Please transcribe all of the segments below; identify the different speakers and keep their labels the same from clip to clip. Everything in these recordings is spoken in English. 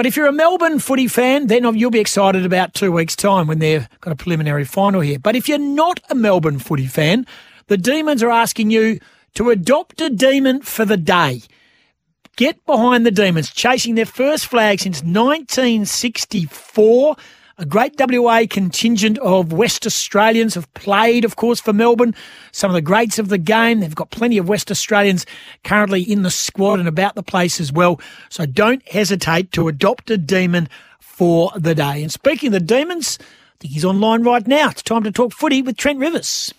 Speaker 1: But if you're a Melbourne footy fan, then you'll be excited about two weeks' time when they've got a preliminary final here. But if you're not a Melbourne footy fan, the Demons are asking you to adopt a demon for the day. Get behind the Demons, chasing their first flag since 1964. A great WA contingent of West Australians have played, of course, for Melbourne. Some of the greats of the game. They've got plenty of West Australians currently in the squad and about the place as well. So don't hesitate to adopt a demon for the day. And speaking of the demons, I think he's online right now. It's time to talk footy with Trent Rivers.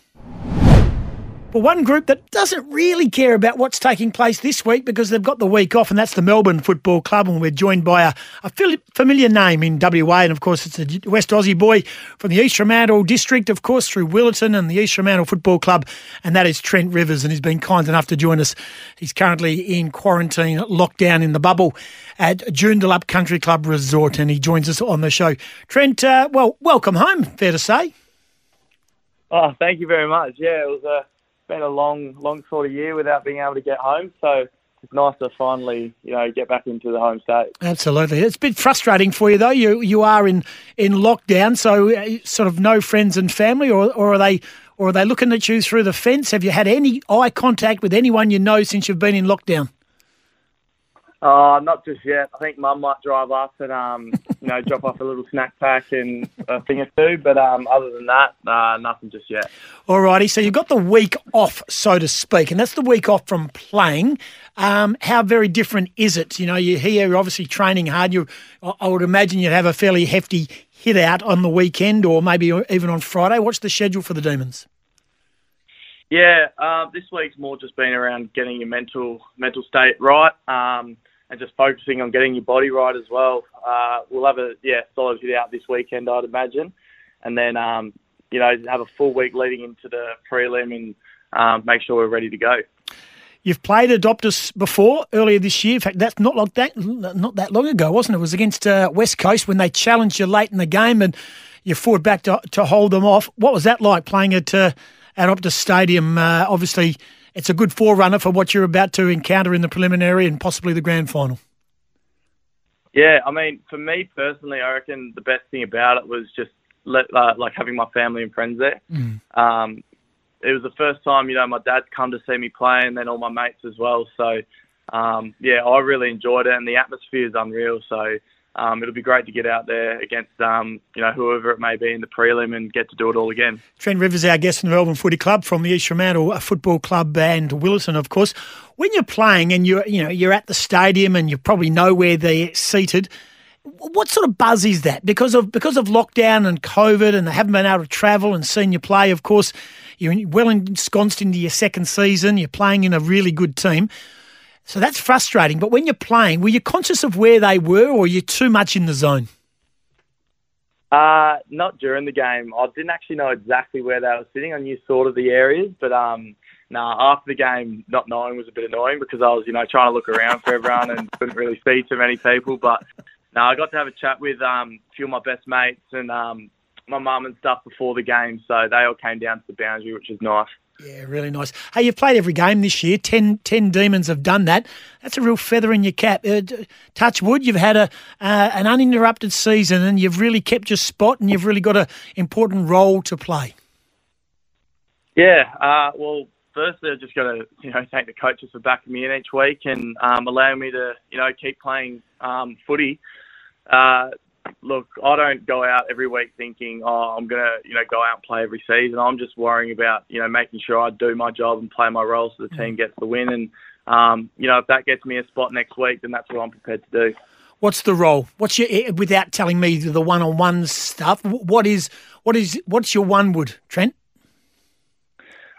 Speaker 1: But one group that doesn't really care about what's taking place this week because they've got the week off, and that's the Melbourne Football Club. And we're joined by a, a familiar name in WA, and of course, it's a West Aussie boy from the East Fremantle district, of course, through Willetton and the East Fremantle Football Club, and that is Trent Rivers. And he's been kind enough to join us. He's currently in quarantine, lockdown in the bubble at Joondalup Country Club Resort, and he joins us on the show. Trent, uh, well, welcome home, fair to say.
Speaker 2: Oh, thank you very much. Yeah, it was a been a long, long sort of year without being able to get home. So it's nice to finally, you know, get back into the home state.
Speaker 1: Absolutely, it's a bit frustrating for you though. You you are in in lockdown, so uh, sort of no friends and family, or or are they or are they looking at you through the fence? Have you had any eye contact with anyone you know since you've been in lockdown?
Speaker 2: Uh, not just yet. I think Mum might drive up and um, you know drop off a little snack pack and a thing or two. But um, other than that, uh, nothing just yet.
Speaker 1: Alrighty, so you've got the week off, so to speak, and that's the week off from playing. Um, how very different is it? You know, you're here, you're obviously training hard. You, I would imagine you'd have a fairly hefty hit out on the weekend, or maybe even on Friday. What's the schedule for the Demons?
Speaker 2: Yeah, uh, this week's more just been around getting your mental mental state right. Um, and just focusing on getting your body right as well. Uh, we'll have a yeah solid hit out this weekend, I'd imagine, and then um, you know have a full week leading into the prelim and um, make sure we're ready to go.
Speaker 1: You've played at Optus before earlier this year. In fact, that's not like that not that long ago, wasn't it? It was against uh, West Coast when they challenged you late in the game and you fought back to to hold them off. What was that like playing at uh, at Stadium? Uh, obviously it's a good forerunner for what you're about to encounter in the preliminary and possibly the grand final.
Speaker 2: Yeah, I mean, for me personally, I reckon the best thing about it was just let, uh, like having my family and friends there. Mm. Um, it was the first time, you know, my dad's come to see me play, and then all my mates as well. So, um, yeah, I really enjoyed it, and the atmosphere is unreal. So, um, it'll be great to get out there against um, you know whoever it may be in the prelim and get to do it all again.
Speaker 1: Trent Rivers, our guest in the Melbourne Footy Club from the East Fremantle Football Club and Willetton, of course. When you're playing and you're you know you're at the stadium and you probably know where they're seated, what sort of buzz is that? Because of because of lockdown and COVID, and they haven't been able to travel and seen you play. Of course, you're well ensconced into your second season. You're playing in a really good team. So that's frustrating. But when you're playing, were you conscious of where they were, or are you too much in the zone?
Speaker 2: Uh, not during the game. I didn't actually know exactly where they were sitting. I knew sort of the areas, but um, no, nah, after the game, not knowing was a bit annoying because I was, you know, trying to look around for everyone and couldn't really see too many people. But no, I got to have a chat with um, a few of my best mates and um, my mum and stuff before the game, so they all came down to the boundary, which was nice.
Speaker 1: Yeah, really nice. Hey, you've played every game this year. Ten, ten Demons have done that. That's a real feather in your cap. Uh, touch wood, you've had a uh, an uninterrupted season and you've really kept your spot and you've really got an important role to play.
Speaker 2: Yeah, uh, well, firstly, I've just got to you know thank the coaches for backing me in each week and um, allowing me to you know keep playing um, footy. Uh, look, I don't go out every week thinking, oh, I'm gonna, you know, go out and play every season. I'm just worrying about, you know, making sure I do my job and play my role so the team gets the win. And, um, you know, if that gets me a spot next week, then that's what I'm prepared to do.
Speaker 1: What's the role? What's your eh, without telling me the one-on-one stuff? What is what is what's your one wood, Trent?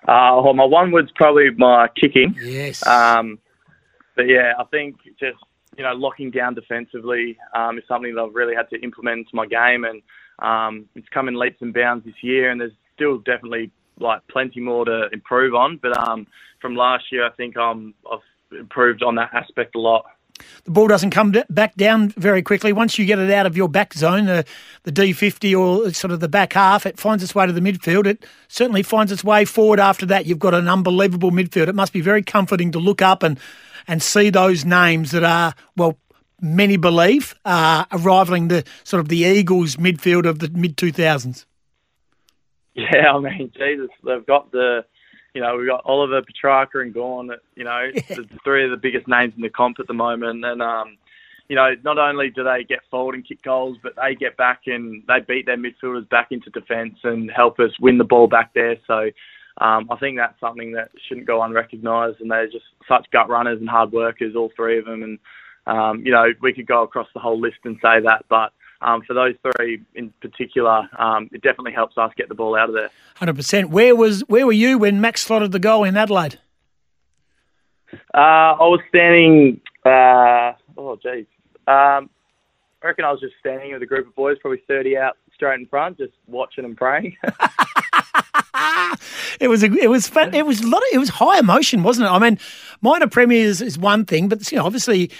Speaker 2: Uh, well, my one wood's probably my kicking.
Speaker 1: Yes.
Speaker 2: Um, but yeah, I think just you know, locking down defensively um, is something that I've really had to implement into my game, and um, it's come in leaps and bounds this year. And there's still definitely like plenty more to improve on. But um, from last year, I think I'm, I've improved on that aspect a lot.
Speaker 1: The ball doesn't come back down very quickly. Once you get it out of your back zone, the, the D50 or sort of the back half, it finds its way to the midfield. It certainly finds its way forward after that. You've got an unbelievable midfield. It must be very comforting to look up and and see those names that are, well, many believe, uh, rivaling the sort of the Eagles midfield of the mid 2000s.
Speaker 2: Yeah, I mean, Jesus, they've got the, you know, we've got Oliver, Petracca, and Gawn, You know, yeah. the three of the biggest names in the comp at the moment, and um, you know, not only do they get forward and kick goals, but they get back and they beat their midfielders back into defence and help us win the ball back there. So um, I think that's something that shouldn't go unrecognised. And they're just such gut runners and hard workers, all three of them. And um, you know, we could go across the whole list and say that, but um, for those three in particular, um, it definitely helps us get the ball out of there.
Speaker 1: Hundred percent. Where was where were you when Max slotted the goal in Adelaide?
Speaker 2: Uh, I was standing. Uh, oh, geez. Um, I reckon I was just standing with a group of boys, probably 30 out straight in front, just watching and praying.
Speaker 1: it was a, it was fun, it was a lot of, it was high emotion, wasn't it? I mean, minor premiers is one thing, but you know, obviously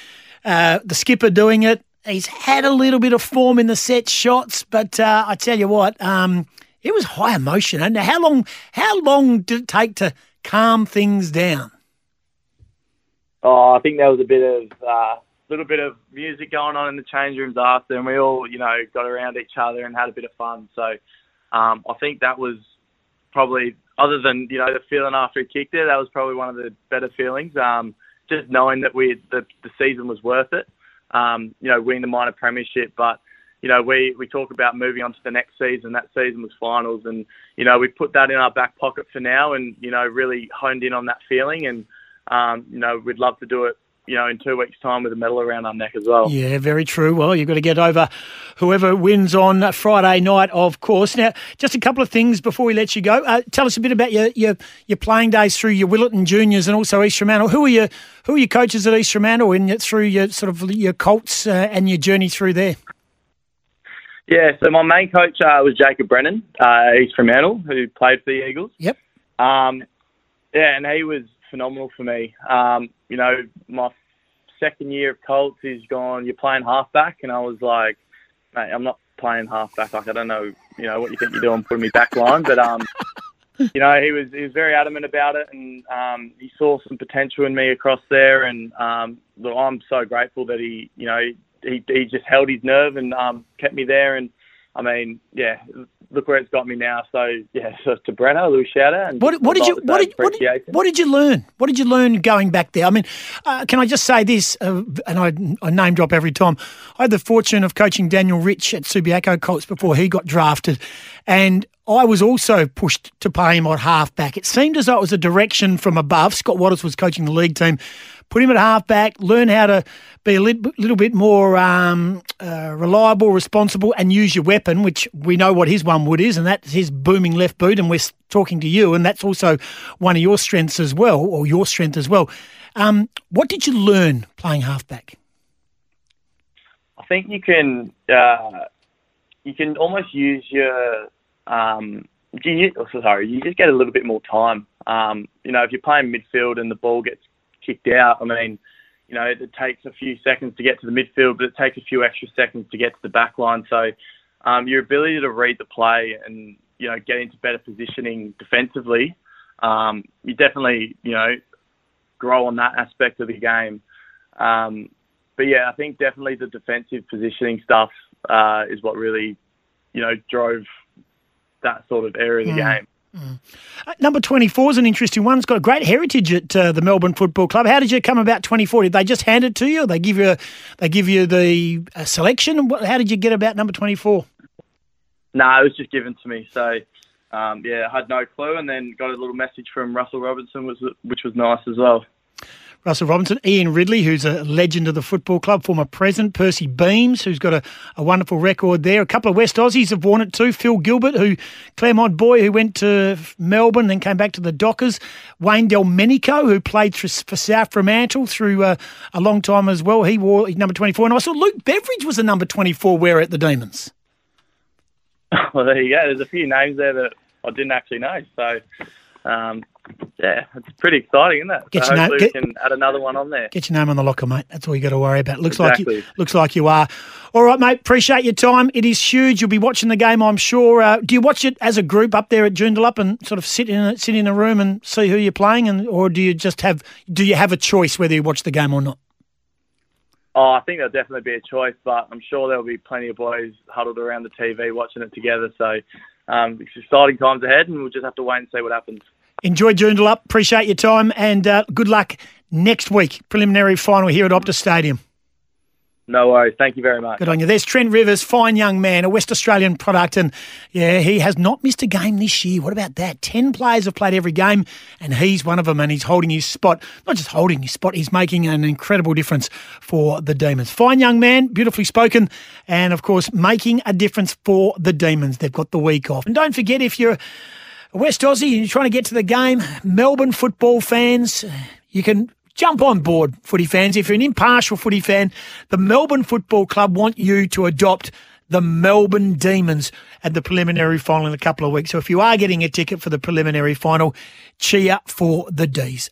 Speaker 1: uh, the skipper doing it. He's had a little bit of form in the set shots, but uh, I tell you what, um, it was high emotion. And how long how long did it take to calm things down?
Speaker 2: Oh, I think there was a bit of uh, little bit of music going on in the change rooms after, and we all, you know, got around each other and had a bit of fun. So um, I think that was probably, other than you know the feeling after he kicked it, that was probably one of the better feelings. Um, just knowing that we the the season was worth it. Um, you know, winning the minor premiership, but you know, we, we talk about moving on to the next season. That season was finals, and you know, we put that in our back pocket for now, and you know, really honed in on that feeling. And um, you know, we'd love to do it you know, in two weeks' time with a medal around our neck as well.
Speaker 1: Yeah, very true. Well, you've got to get over whoever wins on Friday night, of course. Now, just a couple of things before we let you go. Uh, tell us a bit about your, your, your playing days through your Willetton Juniors and also East Fremantle. Who are your who are your coaches at East Fremantle and through your sort of your Colts uh, and your journey through there?
Speaker 2: Yeah, so my main coach uh, was Jacob Brennan, uh, East Fremantle, who played for the Eagles.
Speaker 1: Yep.
Speaker 2: Um, yeah, and he was phenomenal for me. Um, you know, my second year of Colts, he's gone, you're playing halfback. And I was like, mate, I'm not playing halfback. Like, I don't know, you know, what you think you're doing putting me back line. But, um, you know, he was he was very adamant about it, and um, he saw some potential in me across there. And um, look, I'm so grateful that he, you know, he he just held his nerve and um, kept me there. And I mean, yeah, look where it's got me now. So yeah, so to Brenner, a little shout out.
Speaker 1: What, what did you what did, what did, what did you learn? What did you learn going back there? I mean, uh, can I just say this? Uh, and I, I, name drop every time. I had the fortune of coaching Daniel Rich at Subiaco Colts before he got drafted, and I was also pushed to play him at halfback. It seemed as though it was a direction from above. Scott Watters was coaching the league team. Put him at halfback, learn how to be a little, little bit more um, uh, reliable, responsible, and use your weapon, which we know what his one wood is, and that's his booming left boot. And we're talking to you, and that's also one of your strengths as well, or your strength as well. Um, what did you learn playing halfback?
Speaker 2: I think you can uh, you can almost use your um, you, oh, sorry, you just get a little bit more time. Um, you know, if you're playing midfield and the ball gets kicked out, I mean, you know, it takes a few seconds to get to the midfield, but it takes a few extra seconds to get to the back line. So um, your ability to read the play and, you know, get into better positioning defensively, um, you definitely, you know, grow on that aspect of the game. Um, but yeah, I think definitely the defensive positioning stuff uh, is what really, you know, drove that sort of area of the mm. game. Mm.
Speaker 1: Uh, number 24 is an interesting one. It's got a great heritage at uh, the Melbourne Football Club. How did you come about 24? Did they just hand it to you? Or they give you a, they give you the uh, selection? How did you get about number 24?
Speaker 2: No, nah, it was just given to me. So, um, yeah, I had no clue and then got a little message from Russell Robinson, which was nice as well.
Speaker 1: Russell Robinson, Ian Ridley, who's a legend of the football club, former president, Percy Beames, who's got a, a wonderful record there. A couple of West Aussies have worn it too. Phil Gilbert, who Claremont boy, who went to Melbourne, then came back to the Dockers. Wayne Delmenico, who played for, South Fremantle through uh, a long time as well. He wore number 24. And I saw Luke Beveridge was a number 24 wearer at the Demons.
Speaker 2: Well, there you go. There's a few names there that I didn't actually know. So, um, yeah, it's pretty exciting, isn't it? Get so your name, get, we can add another one on there.
Speaker 1: Get your name on the locker, mate. That's all you got to worry about. Looks exactly. like you looks like you are. All right, mate. Appreciate your time. It is huge. You'll be watching the game, I'm sure. Uh, do you watch it as a group up there at Joondalup and sort of sit in a, sit in a room and see who you're playing, and or do you just have do you have a choice whether you watch the game or not?
Speaker 2: Oh, I think there'll definitely be a choice, but I'm sure there'll be plenty of boys huddled around the TV watching it together. So um, it's exciting times ahead, and we'll just have to wait and see what happens.
Speaker 1: Enjoy Joondalup. Appreciate your time, and uh, good luck next week. Preliminary final here at Optus Stadium.
Speaker 2: No worries. Thank you very much.
Speaker 1: Good on you. There's Trent Rivers, fine young man, a West Australian product, and yeah, he has not missed a game this year. What about that? Ten players have played every game, and he's one of them, and he's holding his spot. Not just holding his spot, he's making an incredible difference for the Demons. Fine young man, beautifully spoken, and of course, making a difference for the Demons. They've got the week off. And don't forget, if you're West Aussie you're trying to get to the game, Melbourne football fans, you can jump on board, footy fans. If you're an impartial footy fan, the Melbourne Football Club want you to adopt the Melbourne Demons at the preliminary final in a couple of weeks. So if you are getting a ticket for the preliminary final, cheer for the D's.